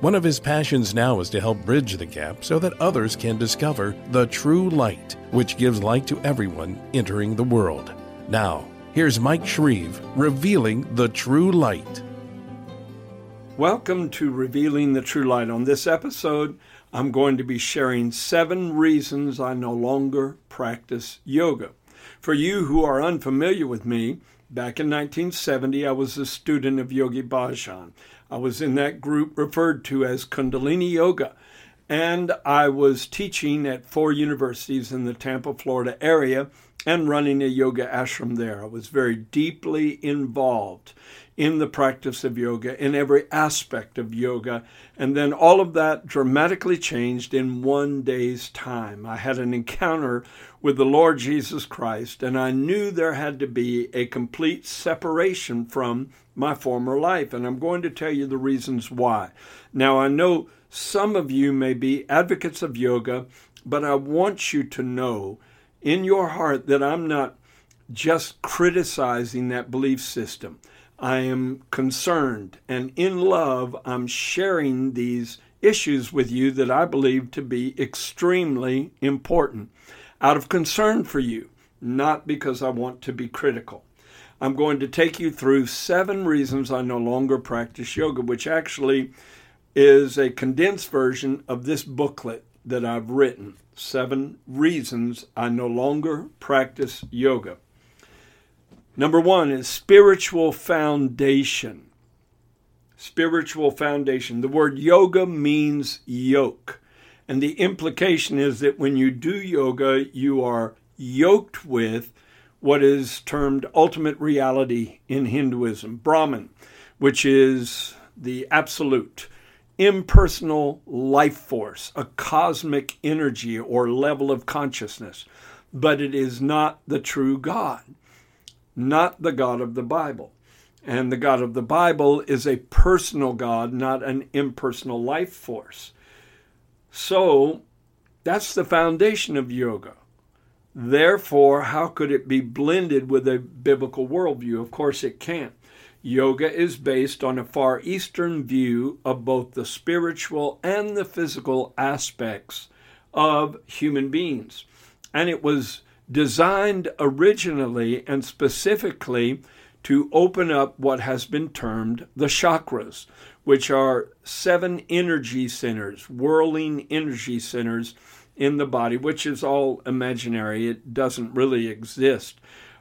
One of his passions now is to help bridge the gap so that others can discover the true light, which gives light to everyone entering the world. Now, here's Mike Shreve revealing the true light. Welcome to Revealing the True Light. On this episode, I'm going to be sharing seven reasons I no longer practice yoga. For you who are unfamiliar with me, back in 1970, I was a student of Yogi Bhajan. I was in that group referred to as Kundalini Yoga, and I was teaching at four universities in the Tampa, Florida area and running a yoga ashram there. I was very deeply involved in the practice of yoga, in every aspect of yoga. And then all of that dramatically changed in one day's time. I had an encounter with the Lord Jesus Christ, and I knew there had to be a complete separation from my former life. And I'm going to tell you the reasons why. Now, I know some of you may be advocates of yoga, but I want you to know in your heart that I'm not just criticizing that belief system. I am concerned and in love, I'm sharing these issues with you that I believe to be extremely important out of concern for you, not because I want to be critical. I'm going to take you through seven reasons I no longer practice yoga, which actually is a condensed version of this booklet that I've written Seven Reasons I No Longer Practice Yoga. Number one is spiritual foundation. Spiritual foundation. The word yoga means yoke. And the implication is that when you do yoga, you are yoked with what is termed ultimate reality in Hinduism, Brahman, which is the absolute impersonal life force, a cosmic energy or level of consciousness, but it is not the true God, not the God of the Bible. And the God of the Bible is a personal God, not an impersonal life force. So that's the foundation of yoga. Therefore, how could it be blended with a biblical worldview? Of course, it can't. Yoga is based on a Far Eastern view of both the spiritual and the physical aspects of human beings. And it was designed originally and specifically to open up what has been termed the chakras, which are seven energy centers, whirling energy centers in the body, which is all imaginary. It doesn't really exist.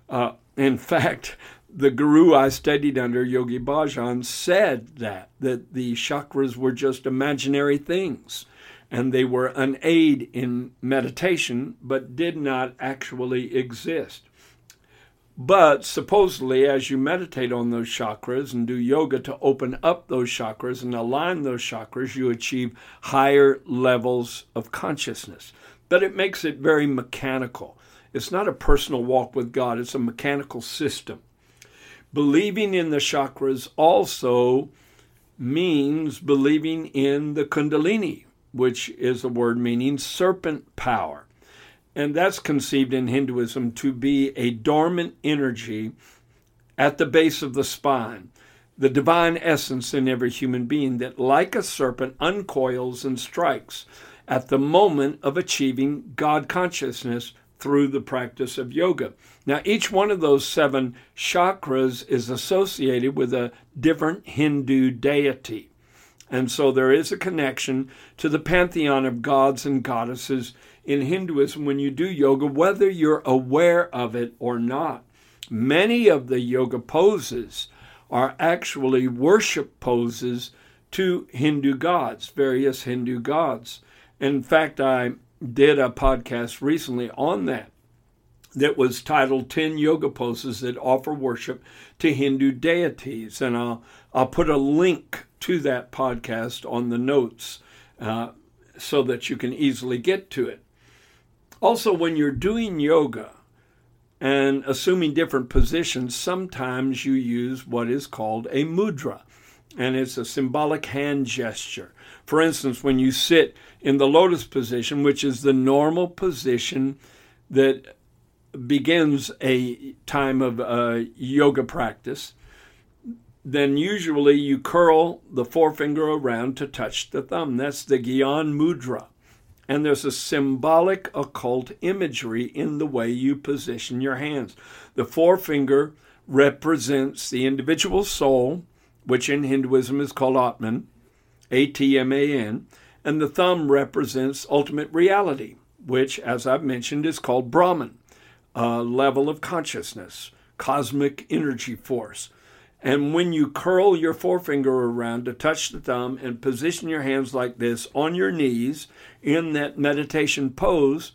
Uh, in fact, the guru I studied under, Yogi Bhajan, said that, that the chakras were just imaginary things and they were an aid in meditation but did not actually exist. But supposedly, as you meditate on those chakras and do yoga to open up those chakras and align those chakras, you achieve higher levels of consciousness. But it makes it very mechanical. It's not a personal walk with God, it's a mechanical system. Believing in the chakras also means believing in the Kundalini, which is a word meaning serpent power. And that's conceived in Hinduism to be a dormant energy at the base of the spine, the divine essence in every human being that, like a serpent, uncoils and strikes at the moment of achieving God consciousness through the practice of yoga. Now, each one of those seven chakras is associated with a different Hindu deity. And so there is a connection to the pantheon of gods and goddesses in Hinduism when you do yoga, whether you're aware of it or not. Many of the yoga poses are actually worship poses to Hindu gods, various Hindu gods. In fact, I did a podcast recently on that that was titled 10 yoga poses that offer worship to Hindu deities and I'll I'll put a link to that podcast on the notes uh, so that you can easily get to it. Also when you're doing yoga And assuming different positions, sometimes you use what is called a mudra, and it's a symbolic hand gesture. For instance, when you sit in the lotus position, which is the normal position that begins a time of uh, yoga practice, then usually you curl the forefinger around to touch the thumb. That's the Gyan Mudra. And there's a symbolic occult imagery in the way you position your hands. The forefinger represents the individual soul, which in Hinduism is called Atman, A T M A N, and the thumb represents ultimate reality, which, as I've mentioned, is called Brahman, a level of consciousness, cosmic energy force. And when you curl your forefinger around to touch the thumb and position your hands like this on your knees in that meditation pose,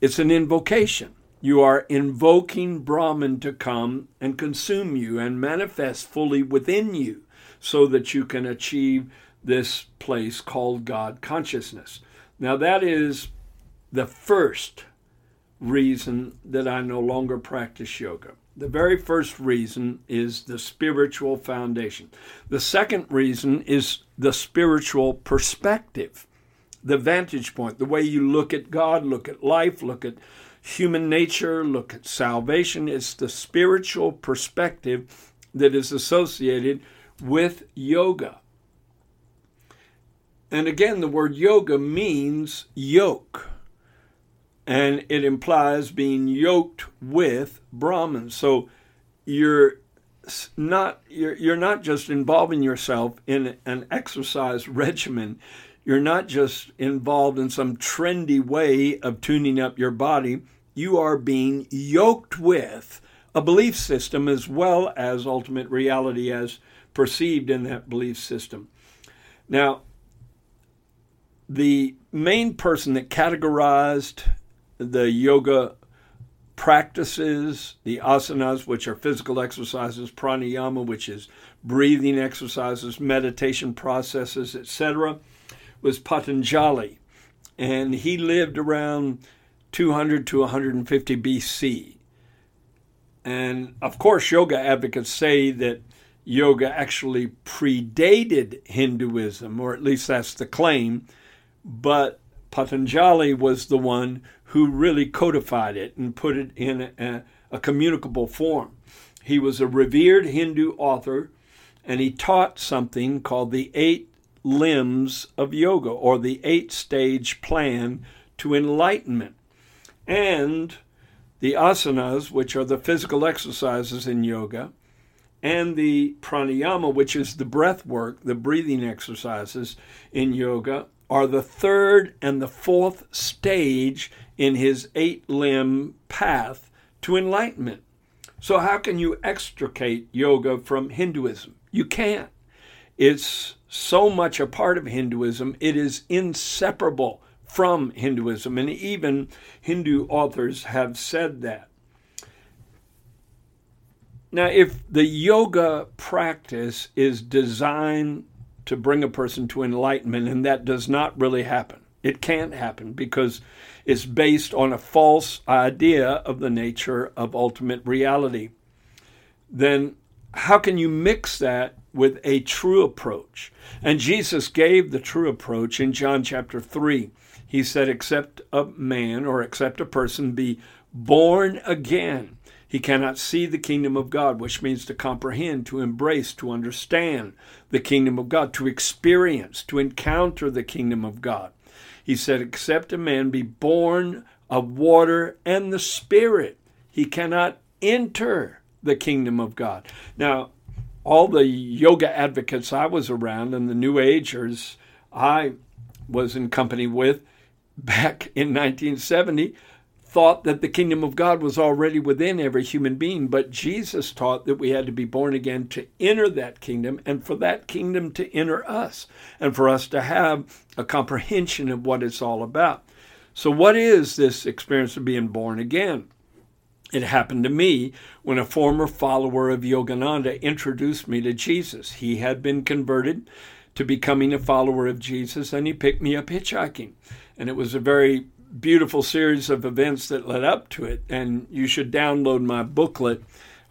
it's an invocation. You are invoking Brahman to come and consume you and manifest fully within you so that you can achieve this place called God consciousness. Now, that is the first reason that I no longer practice yoga. The very first reason is the spiritual foundation. The second reason is the spiritual perspective, the vantage point, the way you look at God, look at life, look at human nature, look at salvation. It's the spiritual perspective that is associated with yoga. And again, the word yoga means yoke and it implies being yoked with Brahmins. So you're not you're, you're not just involving yourself in an exercise regimen. You're not just involved in some trendy way of tuning up your body. You are being yoked with a belief system as well as ultimate reality as perceived in that belief system. Now, the main person that categorized the yoga practices, the asanas, which are physical exercises, pranayama, which is breathing exercises, meditation processes, etc., was Patanjali. And he lived around 200 to 150 BC. And of course, yoga advocates say that yoga actually predated Hinduism, or at least that's the claim. But Patanjali was the one who really codified it and put it in a, a communicable form. He was a revered Hindu author and he taught something called the eight limbs of yoga or the eight stage plan to enlightenment. And the asanas, which are the physical exercises in yoga, and the pranayama, which is the breath work, the breathing exercises in yoga, are the third and the fourth stage in his eight limb path to enlightenment. So, how can you extricate yoga from Hinduism? You can't. It's so much a part of Hinduism, it is inseparable from Hinduism. And even Hindu authors have said that. Now, if the yoga practice is designed to bring a person to enlightenment, and that does not really happen. It can't happen because it's based on a false idea of the nature of ultimate reality. Then, how can you mix that with a true approach? And Jesus gave the true approach in John chapter 3. He said, Except a man or except a person be born again, he cannot see the kingdom of God, which means to comprehend, to embrace, to understand the kingdom of God, to experience, to encounter the kingdom of God. He said, Except a man be born of water and the Spirit, he cannot enter the kingdom of God. Now, all the yoga advocates I was around and the New Agers I was in company with back in 1970 thought that the kingdom of God was already within every human being, but Jesus taught that we had to be born again to enter that kingdom and for that kingdom to enter us and for us to have a comprehension of what it's all about. So, what is this experience of being born again? It happened to me when a former follower of Yogananda introduced me to Jesus. He had been converted to becoming a follower of Jesus and he picked me up hitchhiking. And it was a very beautiful series of events that led up to it. And you should download my booklet,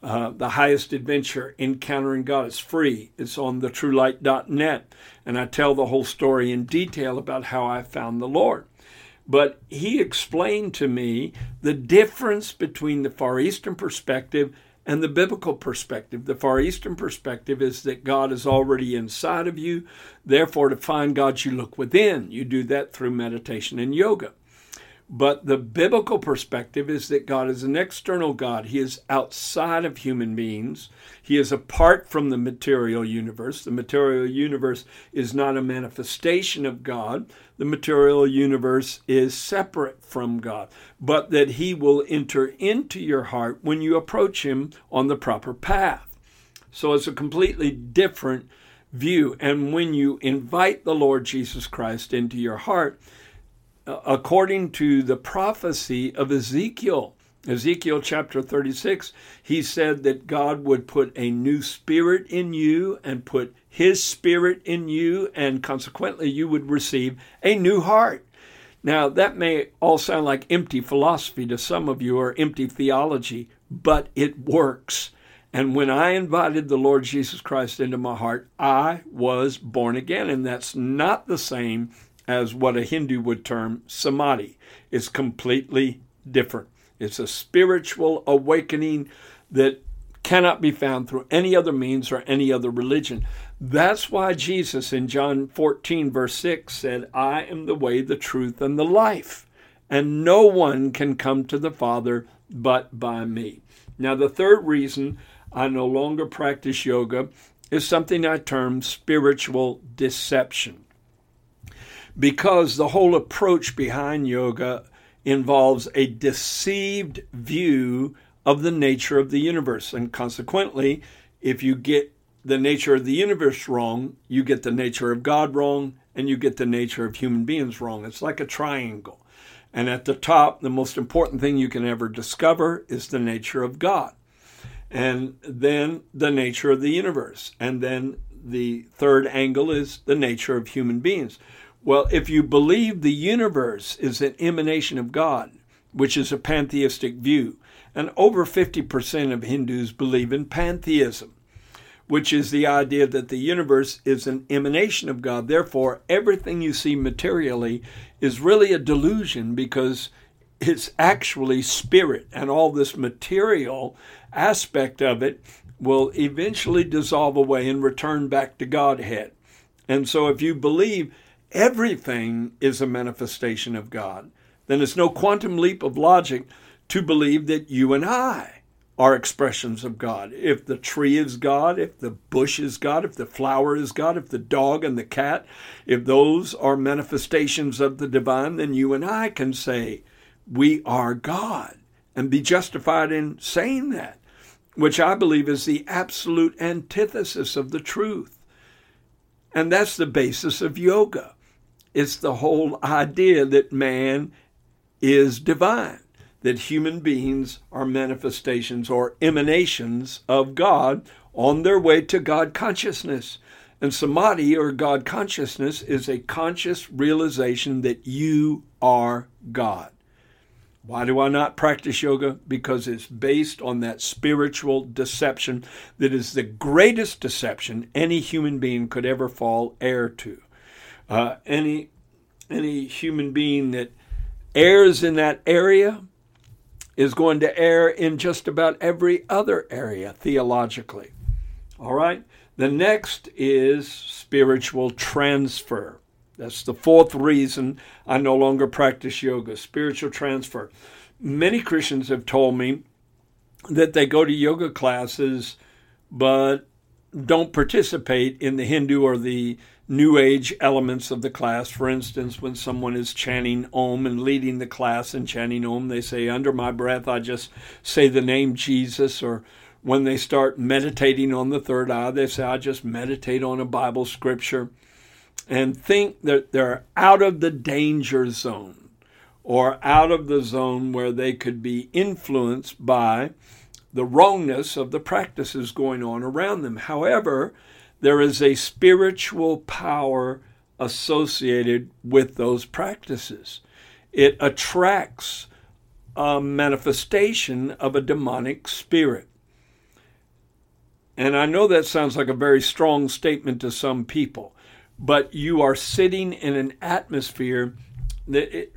uh, The Highest Adventure Encountering God. It's free, it's on thetruelight.net. And I tell the whole story in detail about how I found the Lord. But he explained to me the difference between the Far Eastern perspective and the biblical perspective. The Far Eastern perspective is that God is already inside of you. Therefore, to find God, you look within. You do that through meditation and yoga. But the biblical perspective is that God is an external God. He is outside of human beings. He is apart from the material universe. The material universe is not a manifestation of God. The material universe is separate from God. But that He will enter into your heart when you approach Him on the proper path. So it's a completely different view. And when you invite the Lord Jesus Christ into your heart, Uh, according to the prophecy of Ezekiel. Ezekiel chapter 36, he said that God would put a new spirit in you and put his spirit in you, and consequently, you would receive a new heart. Now, that may all sound like empty philosophy to some of you or empty theology, but it works. And when I invited the Lord Jesus Christ into my heart, I was born again. And that's not the same as what a Hindu would term samadhi. It's completely different. It's a spiritual awakening that cannot be found through any other means or any other religion. That's why Jesus in John 14, verse 6 said, I am the way, the truth, and the life, and no one can come to the Father but by me. Now, the third reason I no longer practice yoga is something I term spiritual deception because the whole approach behind yoga involves a deceived view of the nature of the universe. And consequently, if you get the nature of the universe wrong, you get the nature of God wrong, and you get the nature of human beings wrong. It's like a triangle. And at the top, the most important thing you can ever discover is the nature of God. And then the nature of the universe. And then the third angle is the nature of human beings. Well, if you believe the universe is an emanation of God, which is a pantheistic view, and over 50% of Hindus believe in pantheism, which is the idea that the universe is an emanation of God. Therefore, everything you see materially is really a delusion because it's actually spirit, and all this material aspect of it will eventually dissolve away and return back to Godhead. And so, if you believe everything is a manifestation of God, then it's no quantum leap of logic to believe that you and I are expressions of God. If the tree is God, if the bush is God, if the flower is God, if the dog and the cat, if those are manifestations of the divine, then you and I can say, We are God, and be justified in saying that, which I believe is the absolute antithesis of the truth. And that's the basis of yoga. It's the whole idea that man is divine, that human beings are manifestations or emanations of God on their way to God consciousness. And samadhi or God consciousness is a conscious realization that you are God. Why do I not practice yoga? Because it's based on that spiritual deception that is the greatest deception any human being could ever fall heir to. Uh, any any human being that errs in that area is going to err in just about every other area theologically. All right? The next is spiritual transfer. That's the fourth reason I no longer practice yoga spiritual transfer. Many Christians have told me that they go to yoga classes but don't participate in the Hindu or the New Age elements of the class. For instance, when someone is chanting Om and leading the class and chanting Om, they say, Under my breath, I just say the name Jesus. Or when they start meditating on the third eye, they say, I just meditate on a Bible scripture. And think that they're out of the danger zone or out of the zone where they could be influenced by the wrongness of the practices going on around them. However, there is a spiritual power associated with those practices. it attracts a manifestation of a demonic spirit. And I know that sounds like a very strong statement to some people, but you are sitting in an atmosphere that,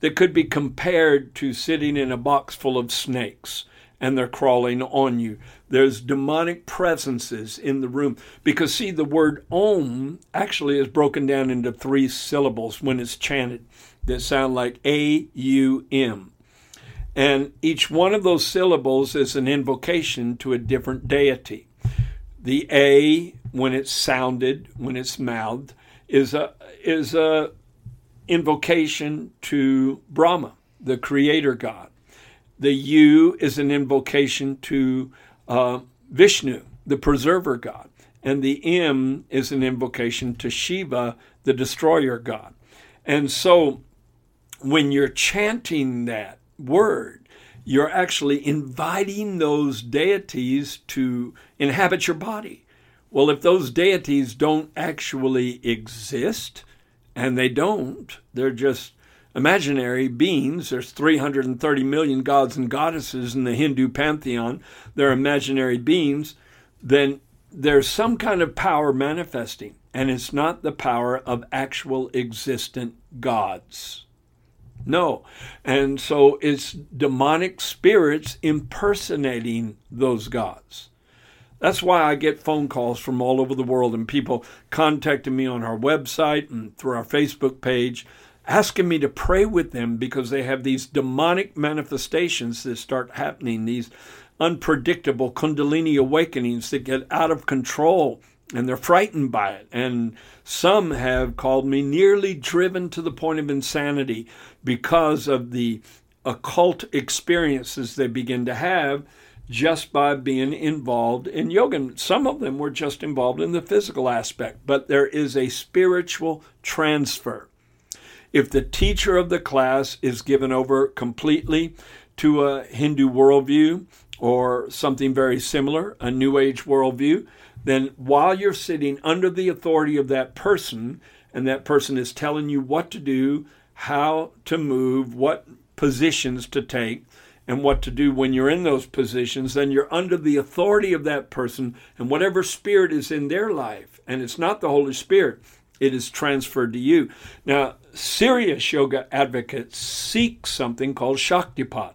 that could be compared to sitting in a box full of snakes and they're crawling on you. There's demonic presences in the room. Because, see, the word om actually is broken down into three syllables when it's chanted that sound like A U M. And each one of those syllables is an invocation to a different deity. The A, when it's sounded, when it's mouthed, is a is a invocation to Brahma, the creator god. The U is an invocation to uh, Vishnu, the preserver god. And the M is an invocation to Shiva, the destroyer god. And so when you're chanting that word, you're actually inviting those deities to inhabit your body. Well, if those deities don't actually exist, and they don't, they're just imaginary beings. There's 330 million gods and goddesses in the Hindu pantheon. They're imaginary beings. Then there's some kind of power manifesting, and it's not the power of actual existent gods. No. And so it's demonic spirits impersonating those gods. That's why I get phone calls from all over the world and people contacting me on our website and through our Facebook page asking me to pray with them because they have these demonic manifestations that start happening, these unpredictable Kundalini awakenings that get out of control and they're frightened by it. And some have called me nearly driven to the point of insanity because of the occult experiences they begin to have just by being involved in yoga. And some of them were just involved in the physical aspect, but there is a spiritual transfer. If the teacher of the class is given over completely to a Hindu worldview or something very similar, a New Age worldview, then while you're sitting under the authority of that person, and that person is telling you what to do, how to move, what positions to take, and what to do when you're in those positions, then you're under the authority of that person, and whatever spirit is in their life, and it's not the Holy Spirit, it is transferred to you. Now, serious yoga advocates seek something called Shaktipat,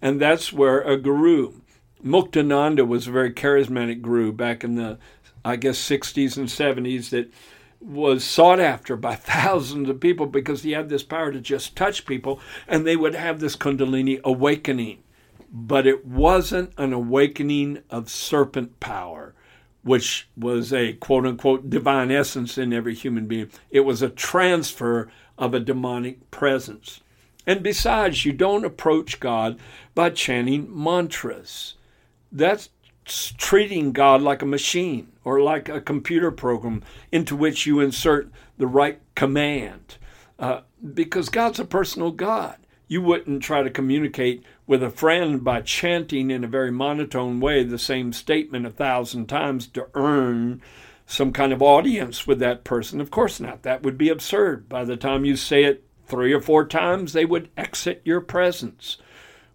and that's where a guru Muktananda was a very charismatic guru back in the, I guess, 60s and 70s that was sought after by thousands of people because he had this power to just touch people and they would have this Kundalini awakening. But it wasn't an awakening of serpent power, which was a quote unquote divine essence in every human being. It was a transfer of a demonic presence. And besides, you don't approach God by chanting mantras that's treating God like a machine or like a computer program into which you insert the right command. Uh, because God's a personal God. You wouldn't try to communicate with a friend by chanting in a very monotone way the same statement a thousand times to earn some kind of audience with that person. Of course not. That would be absurd. By the time you say it three or four times, they would exit your presence.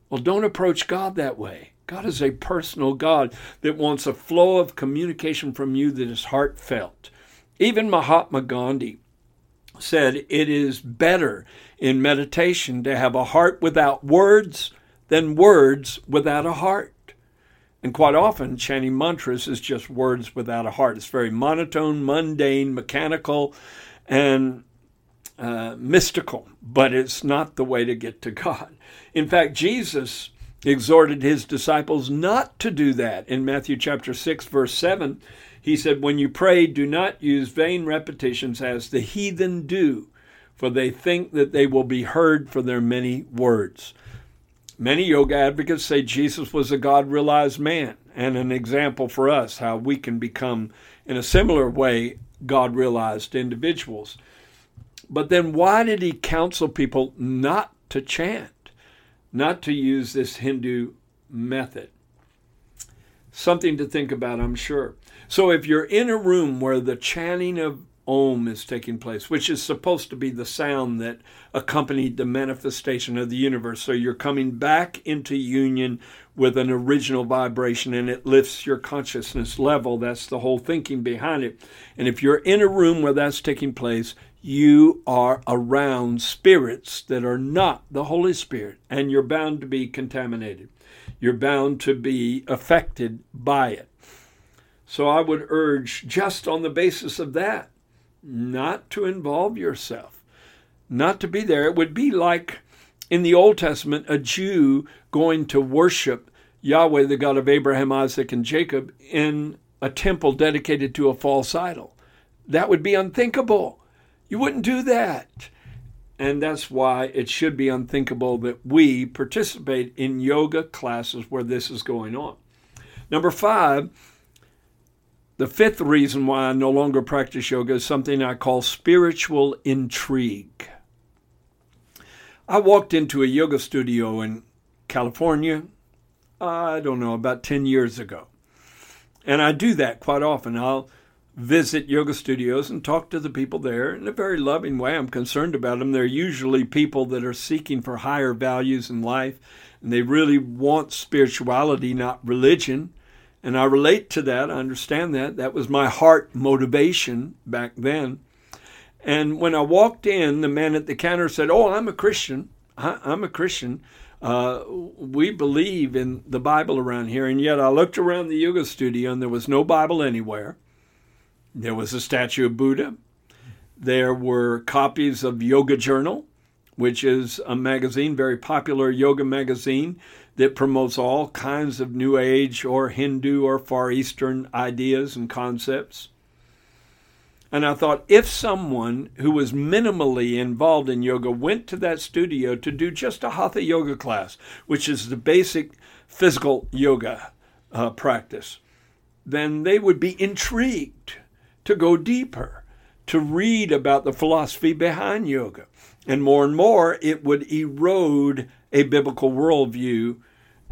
Well, don't approach God that way. God is a personal God that wants a flow of communication from you that is heartfelt. Even Mahatma Gandhi said it is better in meditation to have a heart without words than words without a heart. And quite often, chanting mantras is just words without a heart. It's very monotone, mundane, mechanical, and uh, mystical, but it's not the way to get to God. In fact, Jesus exhorted his disciples not to do that. In Matthew chapter 6 verse 7, he said, "When you pray, do not use vain repetitions as the heathen do, for they think that they will be heard for their many words." Many yoga advocates say Jesus was a God realized man and an example for us how we can become, in a similar way, God realized individuals. But then why did he counsel people not to chant? not to use this Hindu method. Something to think about, I'm sure. So if you're in a room where the chanting of Om is taking place, which is supposed to be the sound that accompanied the manifestation of the universe. So you're coming back into union with an original vibration and it lifts your consciousness level. That's the whole thinking behind it. And if you're in a room where that's taking place, you are around spirits that are not the Holy Spirit, and you're bound to be contaminated. You're bound to be affected by it. So I would urge, just on the basis of that, not to involve yourself, not to be there. It would be like in the Old Testament, a Jew going to worship Yahweh, the God of Abraham, Isaac, and Jacob, in a temple dedicated to a false idol. That would be unthinkable. You wouldn't do that. And that's why it should be unthinkable that we participate in yoga classes where this is going on. Number five, the fifth reason why I no longer practice yoga is something I call spiritual intrigue. I walked into a yoga studio in California, I don't know, about 10 years ago. And I do that quite often. I'll visit yoga studios and talk to the people there in a very loving way. I'm concerned about them. They're usually people that are seeking for higher values in life, and they really want spirituality, not religion. And I relate to that. I understand that. That was my heart motivation back then. And when I walked in, the man at the counter said, Oh, I'm a Christian. I, am a Christian. Uh, we believe in the Bible around here. And yet I looked around the yoga studio and there was no Bible anywhere. There was a statue of Buddha. There were copies of Yoga Journal, which is a magazine, very popular yoga magazine that promotes all kinds of New Age or Hindu or Far Eastern ideas and concepts. And I thought if someone who was minimally involved in yoga went to that studio to do just a hatha yoga class, which is the basic physical yoga uh, practice, then they would be intrigued to go deeper, to read about the philosophy behind yoga. And more and more, it would erode a biblical worldview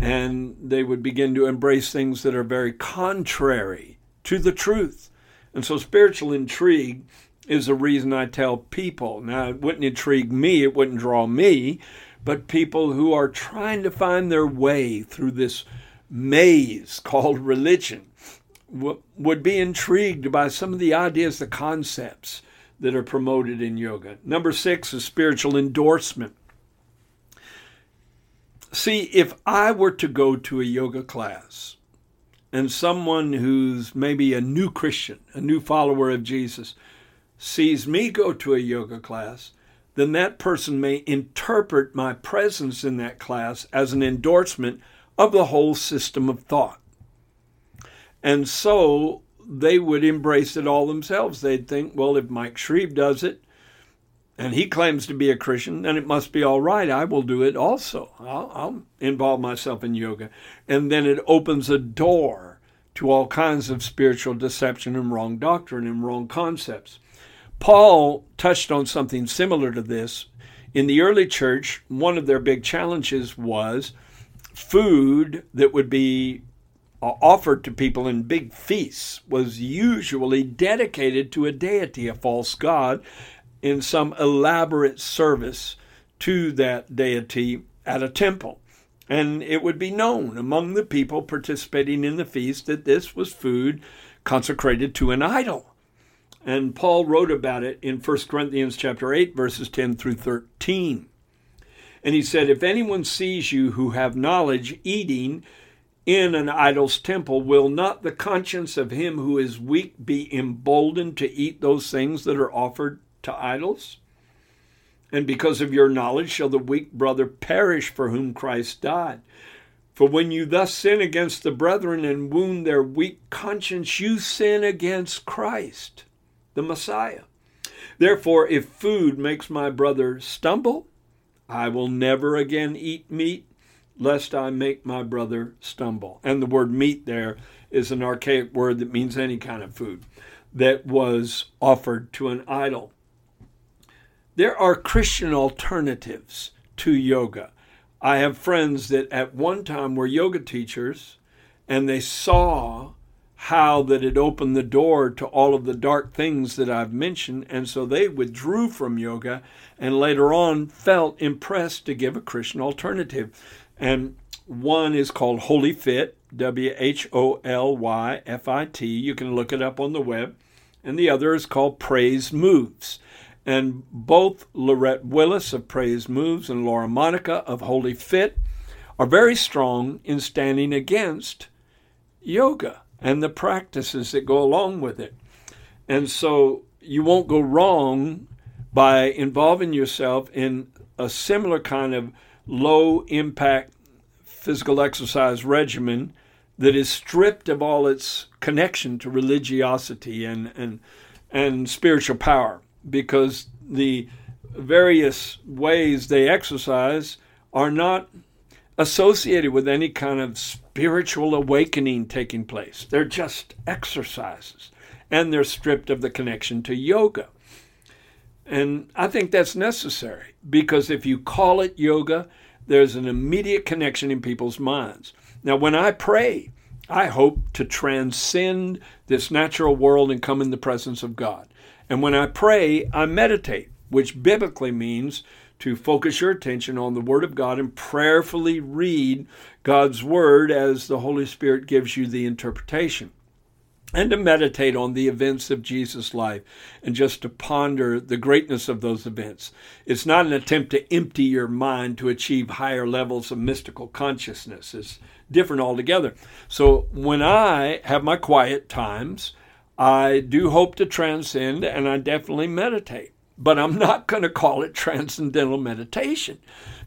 and they would begin to embrace things that are very contrary to the truth. And so spiritual intrigue is the reason I tell people. Now, it wouldn't intrigue me, it wouldn't draw me, but people who are trying to find their way through this maze called religion would be intrigued by some of the ideas, the concepts that are promoted in yoga. Number six is spiritual endorsement. See, if I were to go to a yoga class and someone who's maybe a new Christian, a new follower of Jesus, sees me go to a yoga class, then that person may interpret my presence in that class as an endorsement of the whole system of thought. And so they would embrace it all themselves. They'd think, well, if Mike Shreve does it, and he claims to be a Christian, then it must be all right. I will do it also. I'll, I'll, involve myself in yoga. And then it opens a door to all kinds of spiritual deception and wrong doctrine and wrong concepts. Paul touched on something similar to this. In the early church, one of their big challenges was food that would be uh, offered to people in big feasts was usually dedicated to a deity, a false god, in some elaborate service to that deity at a temple. And it would be known among the people participating in the feast that this was food consecrated to an idol. And Paul wrote about it in 1 Corinthians chapter 8 verses 10 through 13. And he said, If anyone sees you who have knowledge eating in an idol's temple, will not the conscience of him who is weak be emboldened to eat those things that are offered to idols? And because of your knowledge shall the weak brother perish for whom Christ died. For when you thus sin against the brethren and wound their weak conscience, you sin against Christ, the Messiah. Therefore, if food makes my brother stumble, I will never again eat meat, lest I make my brother stumble. And the word meat there is an archaic word that means any kind of food that was offered to an idol. There are Christian alternatives to yoga. I have friends that at one time were yoga teachers and they saw how that it opened the door to all of the dark things that I've mentioned. And so they withdrew from yoga and later on felt impressed to give a Christian alternative. And one is called WholyFit, W H O L Y F I T. You can look it up on the web. And the other is called Praise Moves. And both Laurette Willis of Praise Moves and Laura Monica of WholyFit are very strong in standing against yoga and the practices that go along with it. And so you won't go wrong by involving yourself in a similar kind of low impact physical exercise regimen that is stripped of all its connection to religiosity and, and, and spiritual power because the various ways they exercise are not associated with any kind of spiritual awakening taking place. They're just exercises, and they're stripped of the connection to yoga. And I think that's necessary because if you call it yoga, there's an immediate connection in people's minds. Now, when I pray, I hope to transcend this natural world and come in the presence of God. And when I pray, I meditate, which biblically means to focus your attention on the Word of God and prayerfully read God's Word as the Holy Spirit gives you the interpretation. And to meditate on the events of Jesus' life and just to ponder the greatness of those events. It's not an attempt to empty your mind to achieve higher levels of mystical consciousness. It's different altogether. So when I have my quiet times, I do hope to transcend and I definitely meditate but I'm not going to call it transcendental meditation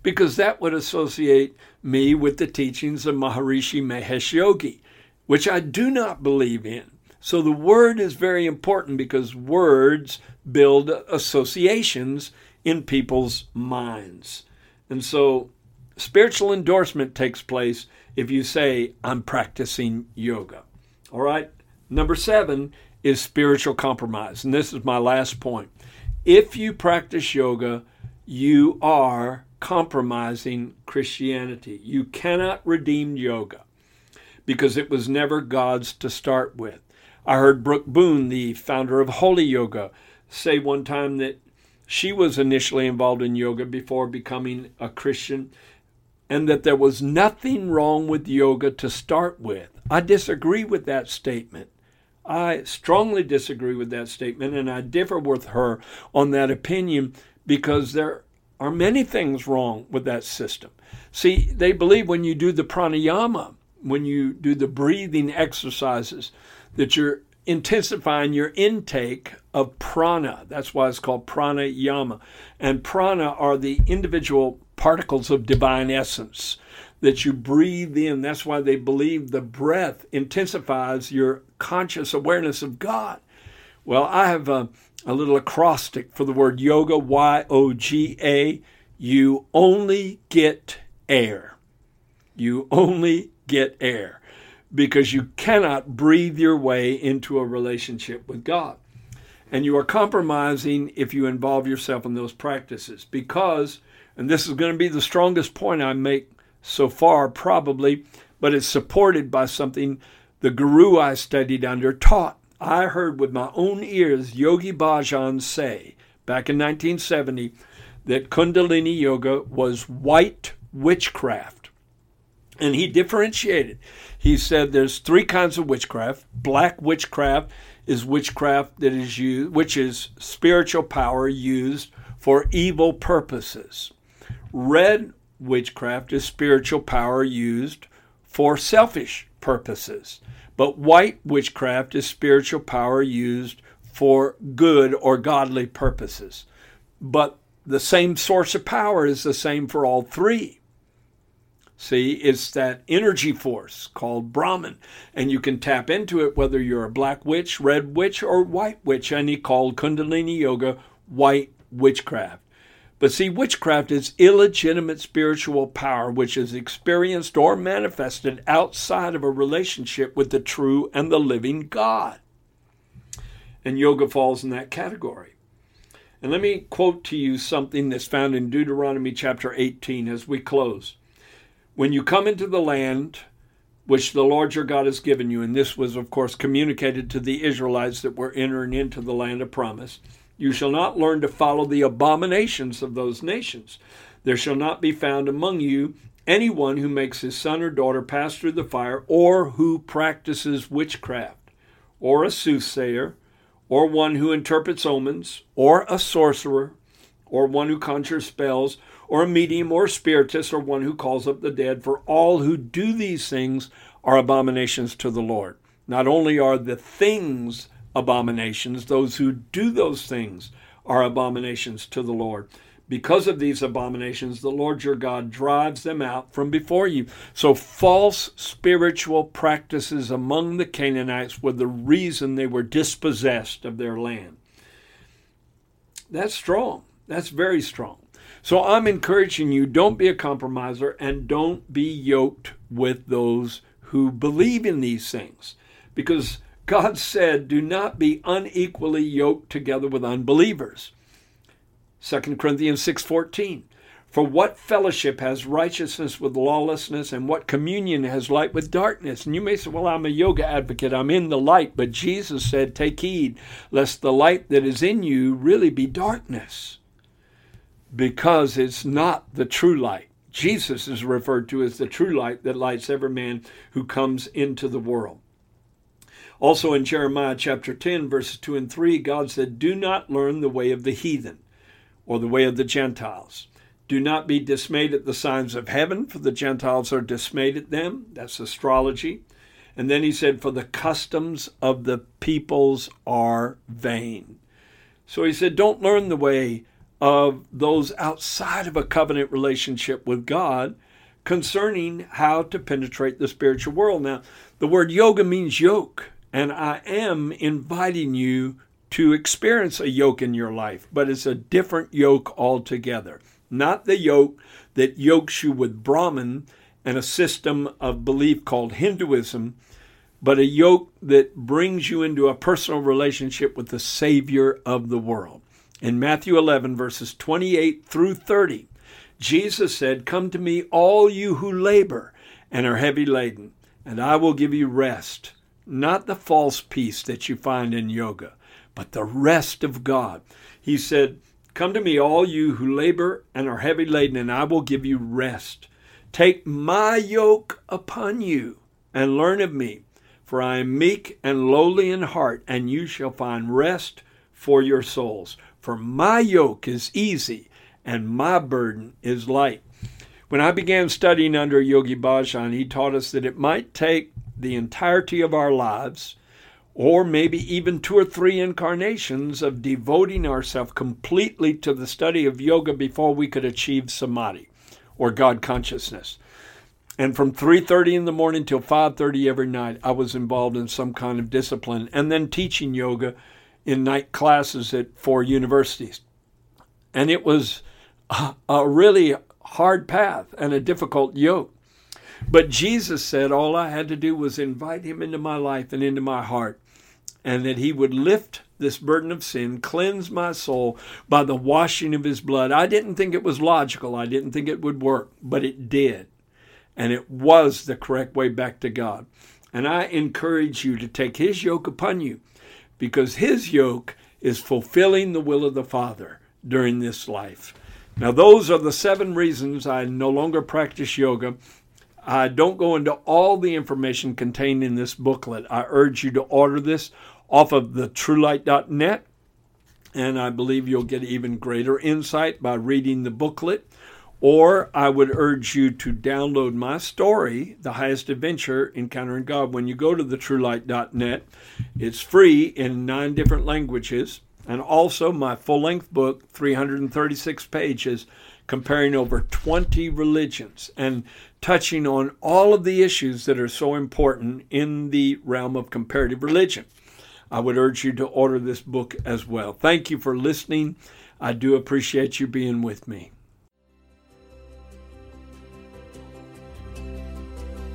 because that would associate me with the teachings of Maharishi Mahesh Yogi, which I do not believe in. So the word is very important because words build associations in people's minds. And so spiritual endorsement takes place if you say, I'm practicing yoga. All right. Number seven is spiritual compromise. And this is my last point if you practice yoga, you are compromising Christianity. You cannot redeem yoga because it was never God's to start with. I heard Brooke Boon, the founder of Holy Yoga, say one time that she was initially involved in yoga before becoming a Christian and that there was nothing wrong with yoga to start with. I disagree with that statement. I strongly disagree with that statement, and I differ with her on that opinion because there are many things wrong with that system. See, they believe when you do the pranayama, when you do the breathing exercises, that you're intensifying your intake of prana. That's why it's called pranayama. And prana are the individual particles of divine essence that you breathe in. That's why they believe the breath intensifies your conscious awareness of God. Well, I have a, a little acrostic for the word yoga Y O G A. You only get air. You only get air because you cannot breathe your way into a relationship with God. And you are compromising if you involve yourself in those practices because, and this is going to be the strongest point I make so far, probably, but it's supported by something the guru I studied under taught. I heard with my own ears Yogi Bhajan say back in 1970 that Kundalini Yoga was white witchcraft. And he differentiated. He said there's three kinds of witchcraft. Black witchcraft is witchcraft that is used, which is spiritual power used for evil purposes. Red witchcraft is spiritual power used for selfish purposes. But white witchcraft is spiritual power used for good or godly purposes. But the same source of power is the same for all three. See, it's that energy force called Brahman, and you can tap into it whether you're a black witch, red witch, or white witch, and he called Kundalini Yoga white witchcraft. But see, witchcraft is illegitimate spiritual power which is experienced or manifested outside of a relationship with the true and the living God. And yoga falls in that category. And let me quote to you something that's found in Deuteronomy chapter 18 as we close. When you come into the land which the Lord your God has given you. And this was, of course, communicated to the Israelites that were entering into the land of promise. You shall not learn to follow the abominations of those nations. There shall not be found among you anyone who makes his son or daughter pass through the fire, or who practices witchcraft, or a soothsayer, or one who interprets omens, or a sorcerer, or one who conjures spells, or a medium, or spiritist, or one who calls up the dead. For all who do these things are abominations to the Lord. Not only are the things abominations, those who do those things are abominations to the Lord. Because of these abominations, the Lord your God drives them out from before you. So, false spiritual practices among the Canaanites were the reason they were dispossessed of their land. That's strong. That's very strong. So, I'm encouraging you don't be a compromiser and don't be yoked with those who believe in these things. Because God said, do not be unequally yoked together with unbelievers. 2 Corinthians 6:14 For what fellowship has righteousness with lawlessness and what communion has light with darkness? And you may say, well, I'm a yoga advocate. I'm in the light. But Jesus said, take heed lest the light that is in you really be darkness because it's not the true light. Jesus is referred to as the true light that lights every man who comes into the world. Also in Jeremiah chapter 10, verses 2 and 3, God said, Do not learn the way of the heathen or the way of the Gentiles. Do not be dismayed at the signs of heaven, for the Gentiles are dismayed at them. That's astrology. And then he said, For the customs of the peoples are vain. So he said, Don't learn the way of those outside of a covenant relationship with God concerning how to penetrate the spiritual world. Now, the word yoga means yoke, and I am inviting you to experience a yoke in your life, but it's a different yoke altogether. Not the yoke that yokes you with Brahman and a system of belief called Hinduism, but a yoke that brings you into a personal relationship with the Savior of the world. In Matthew 11, verses 28 through 30, Jesus said, Come to me, all you who labor and are heavy laden, and I will give you rest. Not the false peace that you find in yoga, but the rest of God. He said, Come to me, all you who labor and are heavy laden, and I will give you rest. Take my yoke upon you and learn of me, for I am meek and lowly in heart, and you shall find rest for your souls. For my yoke is easy and my burden is light. When I began studying under Yogi Bhajan, he taught us that it might take the entirety of our lives or maybe even two or three incarnations of devoting ourselves completely to the study of yoga before we could achieve samadhi or God consciousness. And from 3:30 in the morning till 5:30 every night, I was involved in some kind of discipline and then teaching yoga in night classes at four universities. And it was a really hard path and a difficult yoke. But Jesus said all I had to do was invite him into my life and into my heart and that he would lift this burden of sin, cleanse my soul by the washing of his blood. I didn't think it was logical. I didn't think it would work, but it did. And it was the correct way back to God. And I encourage you to take his yoke upon you because his yoke is fulfilling the will of the Father during this life. Now, those are the seven reasons I no longer practice yoga. I don't go into all the information contained in this booklet. I urge you to order this off of the truelight.net. And I believe you'll get even greater insight by reading the booklet. Or I would urge you to download my story, The Highest Adventure Encountering God. When you go to the truelight.net, it's free in nine different languages. And also my full length book, 336 pages, comparing over 20 religions and touching on all of the issues that are so important in the realm of comparative religion. I would urge you to order this book as well. Thank you for listening. I do appreciate you being with me.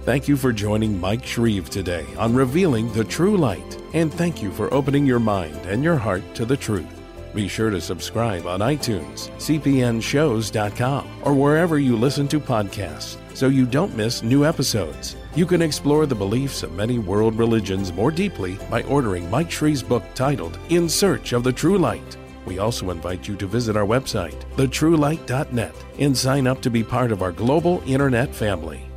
Thank you for joining Mike Shreve today on Revealing the True Light, and thank you for opening your mind and your heart to the truth. Be sure to subscribe on iTunes, cpnshows.com, or wherever you listen to podcasts so you don't miss new episodes. You can explore the beliefs of many world religions more deeply by ordering Mike Shreve's book titled In Search of the True Light. We also invite you to visit our website, thetruelight.net, and sign up to be part of our global internet family.